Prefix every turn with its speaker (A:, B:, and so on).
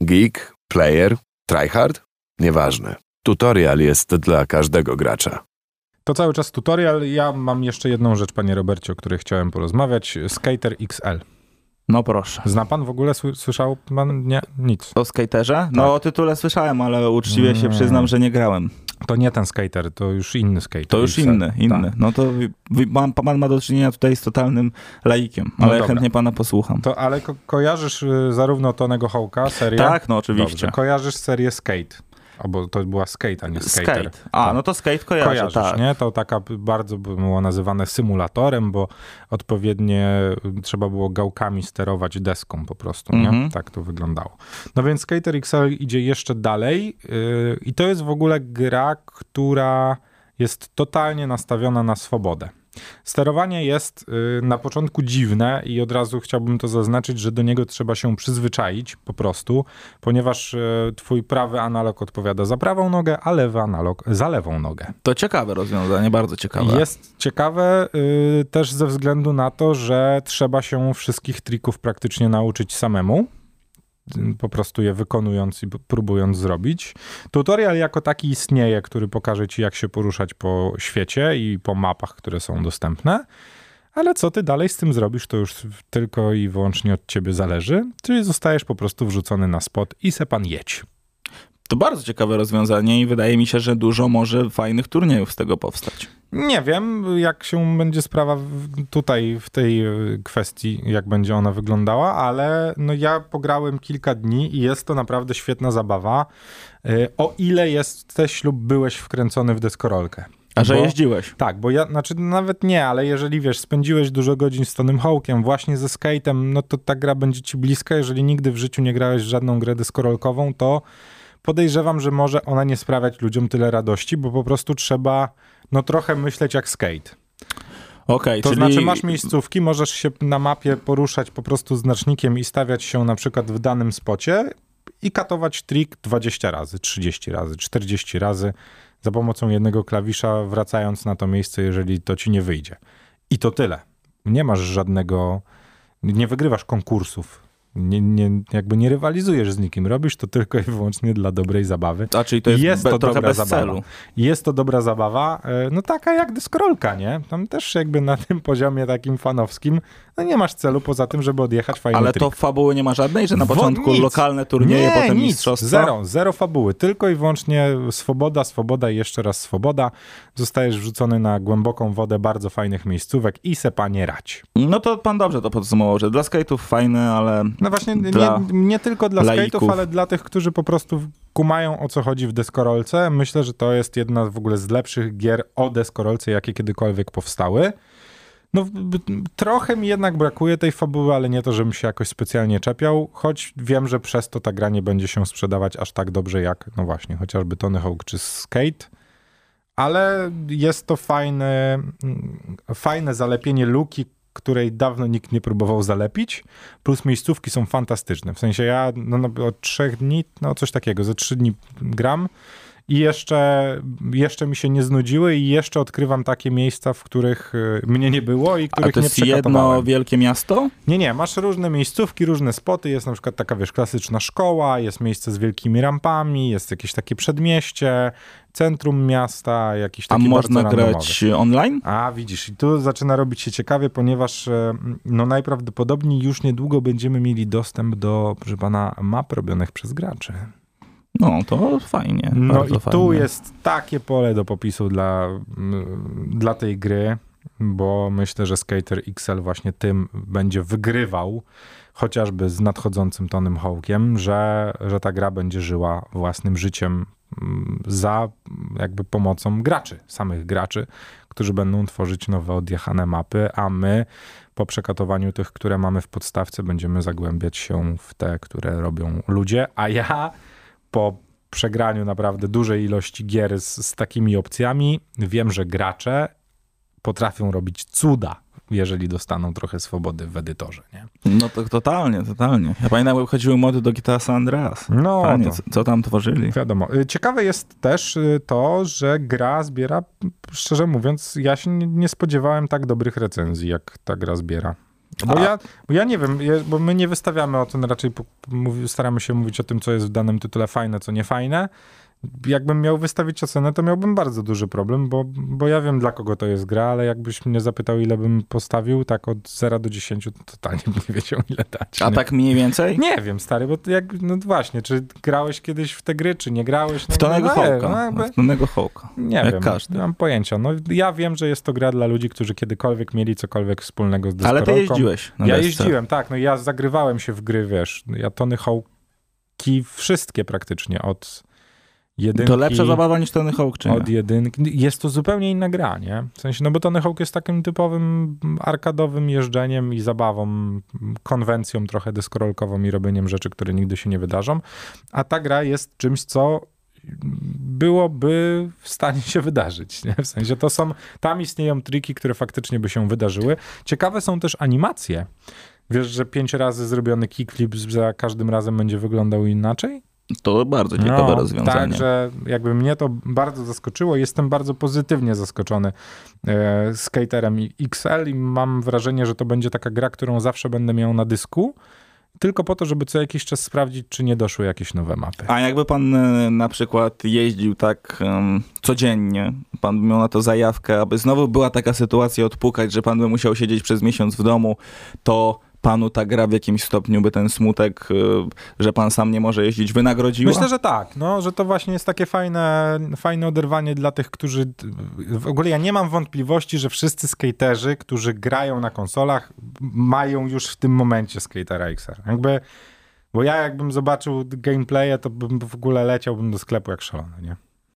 A: Geek, player, tryhard? Nieważne. Tutorial jest dla każdego gracza.
B: To cały czas tutorial. Ja mam jeszcze jedną rzecz, panie Robercie, o której chciałem porozmawiać. Skater XL.
C: No proszę.
B: Zna pan w ogóle? Słyszał pan? Nie, nic.
C: O skaterze? No tak. o tytule słyszałem, ale uczciwie się przyznam, że nie grałem.
B: To nie ten skater, to już inny skater.
C: To już inny, inny. Tak. No to pan, pan ma do czynienia tutaj z totalnym laikiem, ale no ja chętnie pana posłucham.
B: To, ale ko kojarzysz y, zarówno Tonego Hołka, serię?
C: Tak, no oczywiście. Dobrze.
B: Kojarzysz serię Skate? Albo to była skate, a nie skater. Skate.
C: A, tak. no to skate kojarzę, Kojarzysz, tak.
B: nie? To taka bardzo było nazywane symulatorem, bo odpowiednie trzeba było gałkami sterować deską po prostu, nie? Mm -hmm. Tak to wyglądało. No więc Skater XL idzie jeszcze dalej yy, i to jest w ogóle gra, która jest totalnie nastawiona na swobodę. Sterowanie jest y, na początku dziwne i od razu chciałbym to zaznaczyć, że do niego trzeba się przyzwyczaić po prostu, ponieważ y, twój prawy analog odpowiada za prawą nogę, a lewy analog za lewą nogę.
C: To ciekawe rozwiązanie, bardzo ciekawe.
B: Jest ciekawe y, też ze względu na to, że trzeba się wszystkich trików praktycznie nauczyć samemu po prostu je wykonując i próbując zrobić. Tutorial jako taki istnieje, który pokaże ci, jak się poruszać po świecie i po mapach, które są dostępne. Ale co ty dalej z tym zrobisz, to już tylko i wyłącznie od ciebie zależy. Czyli zostajesz po prostu wrzucony na spot i se pan jedź.
C: To bardzo ciekawe rozwiązanie i wydaje mi się, że dużo może fajnych turniejów z tego powstać.
B: Nie wiem, jak się będzie sprawa tutaj w tej e, kwestii, jak będzie ona wyglądała, ale no ja pograłem kilka dni i jest to naprawdę świetna zabawa. E, o ile jesteś lub byłeś wkręcony w deskorolkę.
C: A że bo, jeździłeś?
B: Tak, bo ja, znaczy nawet nie, ale jeżeli wiesz, spędziłeś dużo godzin z Tonym Hawkiem, właśnie ze skate'em, no to ta gra będzie ci bliska. Jeżeli nigdy w życiu nie grałeś w żadną grę deskorolkową, to podejrzewam, że może ona nie sprawiać ludziom tyle radości, bo po prostu trzeba no trochę myśleć jak skate.
C: Okay,
B: to czyli... znaczy masz miejscówki, możesz się na mapie poruszać po prostu znacznikiem i stawiać się na przykład w danym spocie i katować trik 20 razy, 30 razy, 40 razy za pomocą jednego klawisza, wracając na to miejsce, jeżeli to ci nie wyjdzie. I to tyle. Nie masz żadnego, nie wygrywasz konkursów nie, nie, jakby nie rywalizujesz z nikim, robisz to tylko i wyłącznie dla dobrej zabawy.
C: A czyli to jest, jest to dobra zabawa. Celu.
B: Jest to dobra zabawa, e, no taka jak deskorolka, nie? Tam też jakby na tym poziomie takim fanowskim, no nie masz celu poza tym, żeby odjechać fajny
C: Ale
B: trik.
C: to fabuły nie ma żadnej, że na początku nic. lokalne turnieje, nie, potem nic. mistrzostwa?
B: Zero, zero fabuły, tylko i wyłącznie swoboda, swoboda i jeszcze raz swoboda. Zostajesz wrzucony na głęboką wodę bardzo fajnych miejscówek i se panie rać.
C: No to pan dobrze to podsumował, że dla skate'ów fajne, ale
B: no właśnie, nie, nie, tylko dla laików. skate'ów, ale dla tych, którzy po prostu kumają o co chodzi w deskorolce. Myślę, że to jest jedna w ogóle z lepszych gier o deskorolce, jakie kiedykolwiek powstały. No, trochę mi jednak brakuje tej fabuły, ale nie to, żebym się jakoś specjalnie czepiał, choć wiem, że przez to ta gra nie będzie się sprzedawać aż tak dobrze jak, no właśnie, chociażby Tony Hawk czy Skate. Ale jest to fajne, fajne zalepienie luki, której dawno nikt nie próbował zalepić, plus miejscówki są fantastyczne. W sensie ja no, no, od trzech dni, no coś takiego, ze trzy dni gram i jeszcze, jeszcze mi się nie znudziły i jeszcze odkrywam takie miejsca, w których y, mnie nie było i których
C: nie przekatowałem. to jest jedno wielkie miasto?
B: Nie, nie, masz różne miejscówki, różne spoty, jest na przykład taka, wiesz, klasyczna szkoła, jest miejsce z wielkimi rampami, jest jakieś takie przedmieście, centrum miasta, jakiś taki
C: A można grać online?
B: A, widzisz, i tu zaczyna robić się ciekawie, ponieważ e, no najprawdopodobniej już niedługo będziemy mieli dostęp do, proszę pana, map robionych przez graczy.
C: No, to fajnie.
B: No i
C: fajnie.
B: tu jest takie pole do popisu dla, dla tej gry, bo myślę, że Skater XL właśnie tym będzie wygrywał, chociażby z nadchodzącym Tonym Hawkiem, że, że ta gra będzie żyła własnym życiem za jakby pomocą graczy, samych graczy, którzy będą tworzyć nowe odjechane mapy, a my po przekatowaniu tych, które mamy w podstawce, będziemy zagłębiać się w te, które robią ludzie, a ja po przegraniu naprawdę dużej ilości gier z, z takimi opcjami, wiem, że gracze potrafią robić cuda jeżeli dostaną trochę swobody w edytorze, nie?
C: No to totalnie, totalnie. Ja pamiętam, jak chodziły mody do GTA San Andreas. No, Panie, co tam tworzyli?
B: Wiadomo. Y, ciekawe jest też y, to, że gra zbiera, szczerze mówiąc, ja się nie spodziewałem tak dobrych recenzji, jak ta gra zbiera. Bo ja, bo ja nie wiem, bo my nie wystawiamy o tym, raczej staramy się mówić o tym, co jest w danym tytule fajne, co nie fajne jakbym miał wystawić ocenę, to miałbym bardzo duży problem, bo, bo ja wiem, dla kogo to jest gra, ale jakbyś mnie zapytał, ile bym postawił, tak od 0 do 10, to totalnie bym nie wiedział, ile dać.
C: A
B: nie?
C: tak mniej więcej?
B: Nie wiem, stary, bo jak, no właśnie, czy grałeś kiedyś w te gry, czy nie grałeś?
C: No, w Tonego no, Hołka. No, jakby... W Tonego Hołka.
B: Nie jak wiem, każdy. nie mam pojęcia. No, ja wiem, że jest to gra dla ludzi, którzy kiedykolwiek mieli cokolwiek wspólnego z deskorolką.
C: Ale ty jeździłeś
B: Ja desce. jeździłem, tak, no ja zagrywałem się w gry, wiesz, ja Tony Hawk'i wszystkie praktycznie, od
C: jedynki. To lepsza zabawa niż Tony Hawk, czy nie?
B: Od jedynki. Jest to zupełnie inna gra, nie? W sensie, no bo Tony Hawk jest takim typowym arkadowym jeżdżeniem i zabawą, konwencją trochę deskorolkową i robieniem rzeczy, które nigdy się nie wydarzą. A ta gra jest czymś, co byłoby w stanie się wydarzyć. Nie? W sensie to są, tam istnieją triki, które faktycznie by się wydarzyły. Ciekawe są też animacje. Wiesz, że pięć razy zrobiony kickflip za każdym razem będzie wyglądał inaczej?
C: To bardzo ciekawe no, rozwiązanie.
B: Także jakby mnie to bardzo zaskoczyło. Jestem bardzo pozytywnie zaskoczony e, skaterem XL i mam wrażenie, że to będzie taka gra, którą zawsze będę miał na dysku. Tylko po to, żeby co jakiś czas sprawdzić, czy nie doszły jakieś nowe mapy.
C: A jakby pan e, na przykład jeździł tak um, codziennie, pan by miał na to zajawkę, aby znowu była taka sytuacja odpukać, że pan by musiał siedzieć przez miesiąc w domu, to panu ta gra w jakimś stopniu by ten smutek, y, że pan sam nie może jeździć, wynagrodziła?
B: Myślę, że tak, no, że to właśnie jest takie fajne, fajne oderwanie dla tych, którzy... W ogóle ja nie mam wątpliwości, że wszyscy skaterzy, którzy grają na konsolach, mają już w tym momencie skatera XR. Jakby... Bo ja jakbym zobaczył gameplaye, to bym w ogóle leciałbym do sklepu jak szalony, nie?